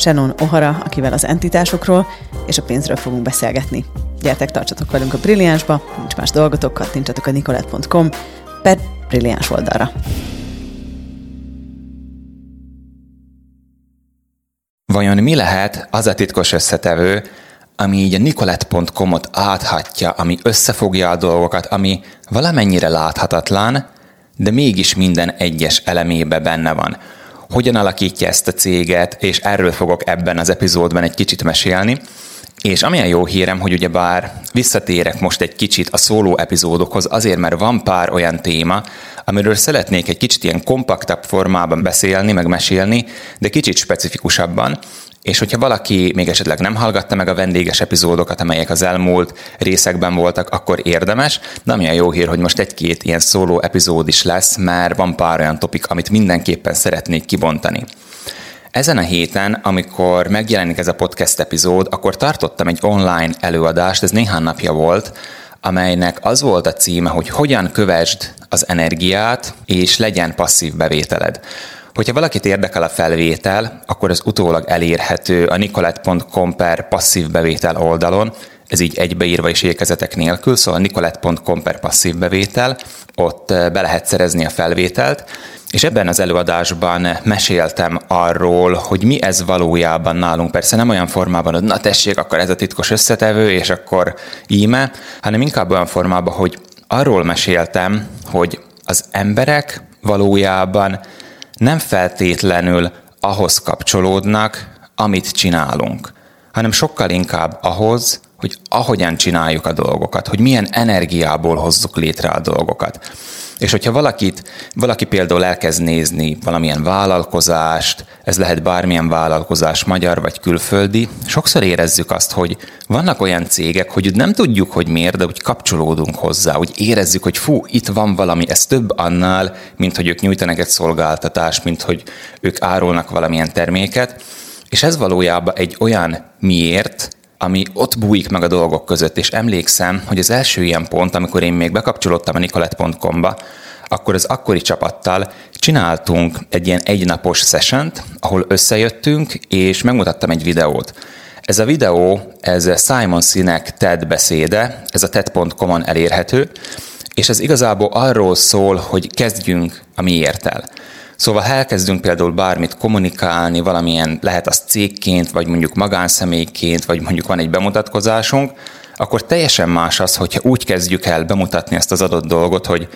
Shannon O'Hara, akivel az entitásokról és a pénzről fogunk beszélgetni. Gyertek, tartsatok velünk a Brilliánsba, nincs más dolgotok, kattintsatok a nicolette.com per Brilliáns oldalra. Vajon mi lehet az a titkos összetevő, ami így a nicolette.com-ot áthatja, ami összefogja a dolgokat, ami valamennyire láthatatlan, de mégis minden egyes elemébe benne van. Hogyan alakítja ezt a céget, és erről fogok ebben az epizódban egy kicsit mesélni. És amilyen jó hírem, hogy ugye bár visszatérek most egy kicsit a szóló epizódokhoz, azért mert van pár olyan téma, amiről szeretnék egy kicsit ilyen kompaktabb formában beszélni, meg mesélni, de kicsit specifikusabban, és hogyha valaki még esetleg nem hallgatta meg a vendéges epizódokat, amelyek az elmúlt részekben voltak, akkor érdemes. De ami a jó hír, hogy most egy-két ilyen szóló epizód is lesz, mert van pár olyan topik, amit mindenképpen szeretnék kibontani. Ezen a héten, amikor megjelenik ez a podcast epizód, akkor tartottam egy online előadást, ez néhány napja volt, amelynek az volt a címe, hogy hogyan kövesd az energiát, és legyen passzív bevételed. Hogyha valakit érdekel a felvétel, akkor az utólag elérhető a nicolette.com per passzív bevétel oldalon, ez így egybeírva is ékezetek nélkül, szóval nicolette.com per passzív bevétel, ott be lehet szerezni a felvételt, és ebben az előadásban meséltem arról, hogy mi ez valójában nálunk. Persze nem olyan formában, hogy na tessék, akkor ez a titkos összetevő, és akkor íme, hanem inkább olyan formában, hogy arról meséltem, hogy az emberek valójában nem feltétlenül ahhoz kapcsolódnak, amit csinálunk, hanem sokkal inkább ahhoz, hogy ahogyan csináljuk a dolgokat, hogy milyen energiából hozzuk létre a dolgokat. És hogyha valakit, valaki például elkezd nézni valamilyen vállalkozást, ez lehet bármilyen vállalkozás, magyar vagy külföldi, sokszor érezzük azt, hogy vannak olyan cégek, hogy nem tudjuk, hogy miért, de úgy kapcsolódunk hozzá, hogy érezzük, hogy fú, itt van valami, ez több annál, mint hogy ők nyújtanak egy szolgáltatást, mint hogy ők árulnak valamilyen terméket. És ez valójában egy olyan miért, ami ott bújik meg a dolgok között, és emlékszem, hogy az első ilyen pont, amikor én még bekapcsolódtam a nicolette.com-ba, akkor az akkori csapattal csináltunk egy ilyen egynapos session ahol összejöttünk, és megmutattam egy videót. Ez a videó, ez Simon Sinek TED beszéde, ez a TED.com-on elérhető, és ez igazából arról szól, hogy kezdjünk a miért el. Szóval ha elkezdünk például bármit kommunikálni, valamilyen, lehet az cégként, vagy mondjuk magánszemélyként, vagy mondjuk van egy bemutatkozásunk, akkor teljesen más az, hogyha úgy kezdjük el bemutatni ezt az adott dolgot, hogy,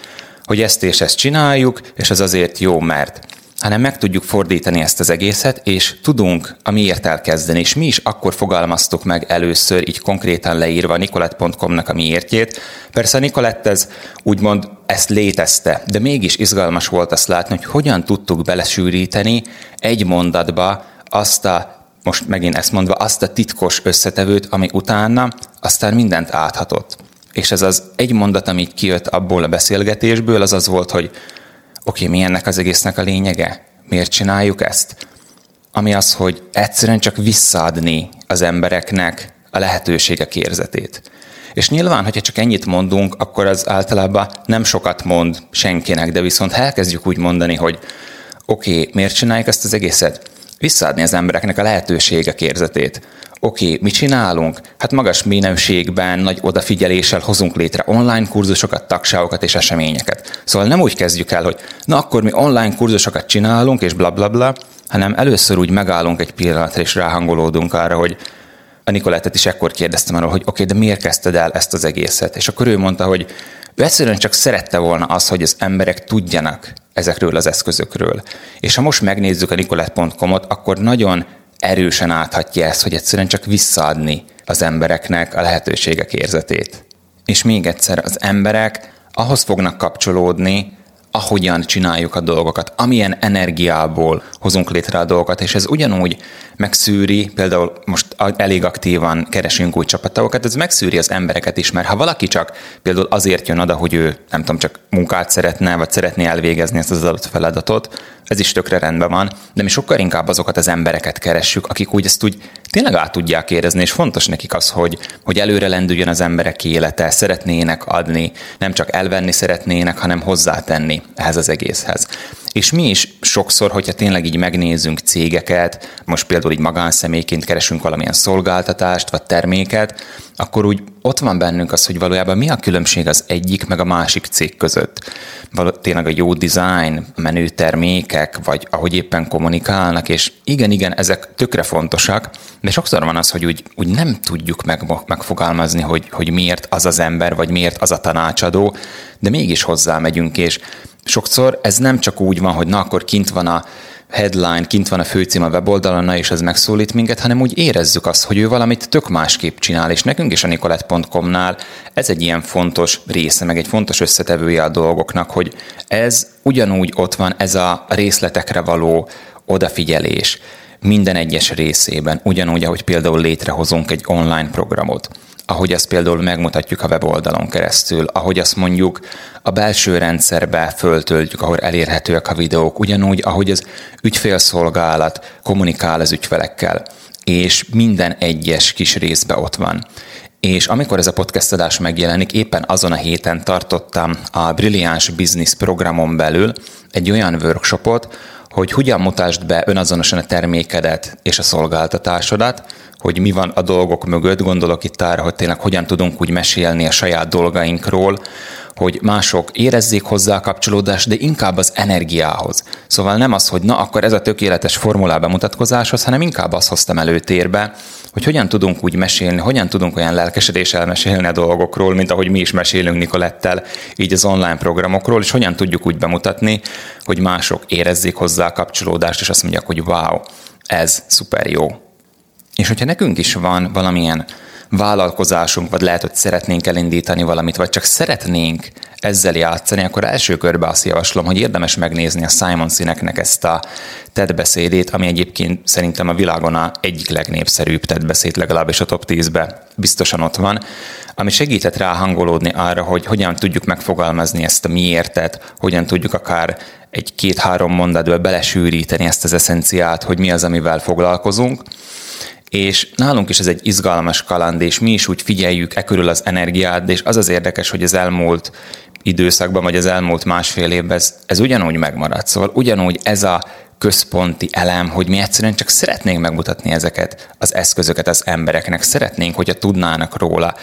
hogy ezt és ezt csináljuk, és ez azért jó, mert hanem meg tudjuk fordítani ezt az egészet, és tudunk a miért elkezdeni. És mi is akkor fogalmaztuk meg először, így konkrétan leírva nicolette.com-nak a miértjét. Persze a Nicolette ez úgymond ezt létezte, de mégis izgalmas volt azt látni, hogy hogyan tudtuk belesűríteni egy mondatba azt a most megint ezt mondva, azt a titkos összetevőt, ami utána aztán mindent áthatott. És ez az egy mondat, ami kijött abból a beszélgetésből, az az volt, hogy oké, mi ennek az egésznek a lényege? Miért csináljuk ezt? Ami az, hogy egyszerűen csak visszaadni az embereknek a lehetőségek érzetét. És nyilván, hogyha csak ennyit mondunk, akkor az általában nem sokat mond senkinek, de viszont ha elkezdjük úgy mondani, hogy oké, miért csináljuk ezt az egészet? Visszaadni az embereknek a lehetőségek érzetét oké, okay, mit csinálunk? Hát magas minőségben, nagy odafigyeléssel hozunk létre online kurzusokat, tagságokat és eseményeket. Szóval nem úgy kezdjük el, hogy na akkor mi online kurzusokat csinálunk, és bla bla bla, hanem először úgy megállunk egy pillanatra, és ráhangolódunk arra, hogy a Nikolettet is ekkor kérdeztem arról, hogy oké, okay, de miért kezdted el ezt az egészet? És akkor ő mondta, hogy ő egyszerűen csak szerette volna az, hogy az emberek tudjanak ezekről az eszközökről. És ha most megnézzük a nikolett.com-ot, akkor nagyon erősen áthatja ezt, hogy egyszerűen csak visszaadni az embereknek a lehetőségek érzetét. És még egyszer, az emberek ahhoz fognak kapcsolódni, ahogyan csináljuk a dolgokat, amilyen energiából hozunk létre a dolgokat, és ez ugyanúgy megszűri, például most elég aktívan keresünk új csapattagokat, ez megszűri az embereket is, mert ha valaki csak például azért jön oda, hogy ő nem tudom, csak munkát szeretne, vagy szeretné elvégezni ezt az adott feladatot, ez is tökre rendben van, de mi sokkal inkább azokat az embereket keressük, akik úgy ezt úgy tényleg át tudják érezni, és fontos nekik az, hogy, hogy előre lendüljön az emberek élete, szeretnének adni, nem csak elvenni szeretnének, hanem hozzátenni ehhez az egészhez. És mi is sokszor, hogyha tényleg így megnézünk cégeket, most például így magánszemélyként keresünk valamilyen szolgáltatást vagy terméket, akkor úgy ott van bennünk az, hogy valójában mi a különbség az egyik meg a másik cég között. Való, tényleg a jó design, menő termékek, vagy ahogy éppen kommunikálnak, és igen, igen, ezek tökre fontosak, de sokszor van az, hogy úgy, úgy nem tudjuk meg, megfogalmazni, hogy, hogy miért az az ember, vagy miért az a tanácsadó, de mégis hozzá megyünk, és sokszor ez nem csak úgy van, hogy na akkor kint van a headline, kint van a főcím a weboldalon, na és ez megszólít minket, hanem úgy érezzük azt, hogy ő valamit tök másképp csinál, és nekünk is a nicolette.com-nál ez egy ilyen fontos része, meg egy fontos összetevője a dolgoknak, hogy ez ugyanúgy ott van, ez a részletekre való odafigyelés minden egyes részében, ugyanúgy, ahogy például létrehozunk egy online programot ahogy ezt például megmutatjuk a weboldalon keresztül, ahogy azt mondjuk a belső rendszerbe föltöltjük, ahol elérhetőek a videók, ugyanúgy, ahogy az ügyfélszolgálat kommunikál az ügyfelekkel, és minden egyes kis részbe ott van. És amikor ez a podcast adás megjelenik, éppen azon a héten tartottam a Brilliáns Business programon belül egy olyan workshopot, hogy hogyan mutasd be önazonosan a termékedet és a szolgáltatásodat, hogy mi van a dolgok mögött, gondolok itt arra, hogy tényleg hogyan tudunk úgy mesélni a saját dolgainkról, hogy mások érezzék hozzá a kapcsolódást, de inkább az energiához. Szóval nem az, hogy na, akkor ez a tökéletes formulá bemutatkozáshoz, hanem inkább azt hoztam előtérbe, hogy hogyan tudunk úgy mesélni, hogyan tudunk olyan lelkesedéssel mesélni a dolgokról, mint ahogy mi is mesélünk Nikolettel, így az online programokról, és hogyan tudjuk úgy bemutatni, hogy mások érezzék hozzá a kapcsolódást, és azt mondják, hogy wow, ez szuper jó. És hogyha nekünk is van valamilyen vállalkozásunk, vagy lehet, hogy szeretnénk elindítani valamit, vagy csak szeretnénk ezzel játszani, akkor első körben azt javaslom, hogy érdemes megnézni a Simon Sineknek ezt a TED beszédét, ami egyébként szerintem a világon a egyik legnépszerűbb TED beszéd, legalábbis a top 10-be biztosan ott van, ami segített ráhangolódni arra, hogy hogyan tudjuk megfogalmazni ezt a miértet, hogyan tudjuk akár egy két-három mondatba belesűríteni ezt az eszenciát, hogy mi az, amivel foglalkozunk, és nálunk is ez egy izgalmas kaland, és mi is úgy figyeljük e körül az energiát, és az az érdekes, hogy az elmúlt időszakban, vagy az elmúlt másfél évben ez, ez ugyanúgy megmaradt. Szóval ugyanúgy ez a központi elem, hogy mi egyszerűen csak szeretnénk megmutatni ezeket az eszközöket az embereknek. Szeretnénk, hogyha tudnának róla.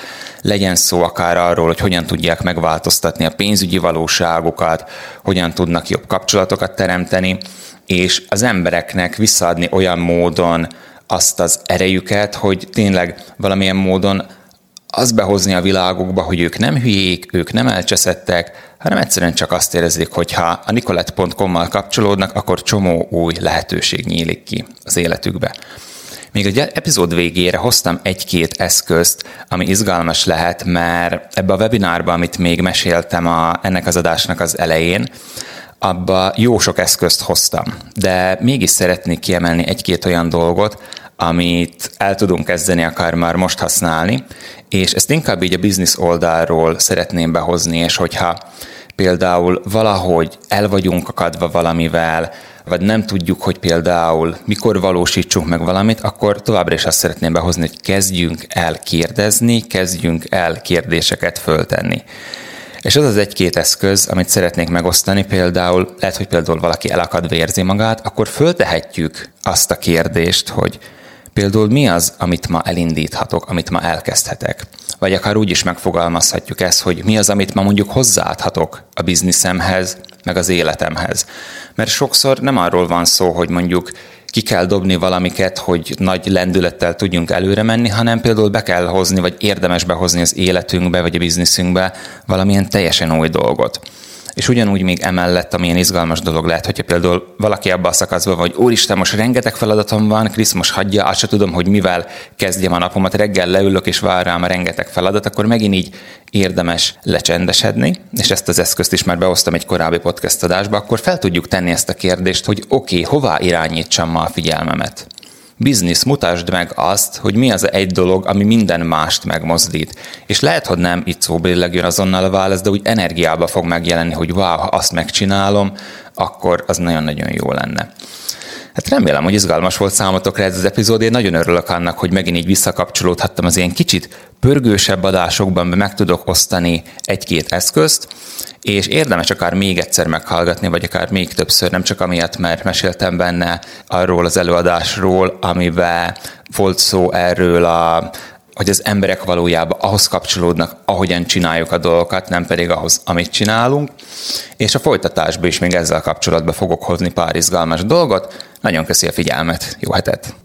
Legyen szó akár arról, hogy hogyan tudják megváltoztatni a pénzügyi valóságokat, hogyan tudnak jobb kapcsolatokat teremteni, és az embereknek visszaadni olyan módon, azt az erejüket, hogy tényleg valamilyen módon az behozni a világukba, hogy ők nem hülyék, ők nem elcseszettek, hanem egyszerűen csak azt érezik, hogy ha a nicolette.com-mal kapcsolódnak, akkor csomó új lehetőség nyílik ki az életükbe. Még egy epizód végére hoztam egy-két eszközt, ami izgalmas lehet, mert ebbe a webinárba, amit még meséltem a, ennek az adásnak az elején, abba jó sok eszközt hoztam, de mégis szeretnék kiemelni egy-két olyan dolgot, amit el tudunk kezdeni akár már most használni, és ezt inkább így a biznisz oldalról szeretném behozni, és hogyha például valahogy el vagyunk akadva valamivel, vagy nem tudjuk, hogy például mikor valósítsunk meg valamit, akkor továbbra is azt szeretném behozni, hogy kezdjünk el kérdezni, kezdjünk el kérdéseket föltenni. És az az egy-két eszköz, amit szeretnék megosztani, például lehet, hogy például valaki elakadva érzi magát, akkor föltehetjük azt a kérdést, hogy Például mi az, amit ma elindíthatok, amit ma elkezdhetek? Vagy akár úgy is megfogalmazhatjuk ezt, hogy mi az, amit ma mondjuk hozzáadhatok a bizniszemhez, meg az életemhez. Mert sokszor nem arról van szó, hogy mondjuk ki kell dobni valamiket, hogy nagy lendülettel tudjunk előre menni, hanem például be kell hozni, vagy érdemes behozni az életünkbe, vagy a bizniszünkbe valamilyen teljesen új dolgot. És ugyanúgy még emellett, amilyen izgalmas dolog lehet, hogyha például valaki abba a szakaszban van, hogy úristen, most rengeteg feladatom van, Krisz most hagyja, azt se tudom, hogy mivel kezdjem a napomat, reggel leülök és vár rám a rengeteg feladat, akkor megint így érdemes lecsendesedni, és ezt az eszközt is már behoztam egy korábbi podcast adásba, akkor fel tudjuk tenni ezt a kérdést, hogy oké, okay, hová irányítsam ma a figyelmemet biznisz, mutasd meg azt, hogy mi az egy dolog, ami minden mást megmozdít. És lehet, hogy nem itt szóbéleg jön azonnal a válasz, de úgy energiába fog megjelenni, hogy wow, ha azt megcsinálom, akkor az nagyon-nagyon jó lenne. Hát remélem, hogy izgalmas volt számotokra ez az epizód. Én nagyon örülök annak, hogy megint így visszakapcsolódhattam az ilyen kicsit pörgősebb adásokban, meg tudok osztani egy-két eszközt, és érdemes akár még egyszer meghallgatni, vagy akár még többször, nem csak amiatt, mert meséltem benne arról az előadásról, amiben volt szó erről a hogy az emberek valójában ahhoz kapcsolódnak, ahogyan csináljuk a dolgokat, nem pedig ahhoz, amit csinálunk. És a folytatásban is még ezzel kapcsolatban fogok hozni pár izgalmas dolgot. Nagyon köszi a figyelmet, jó hetet!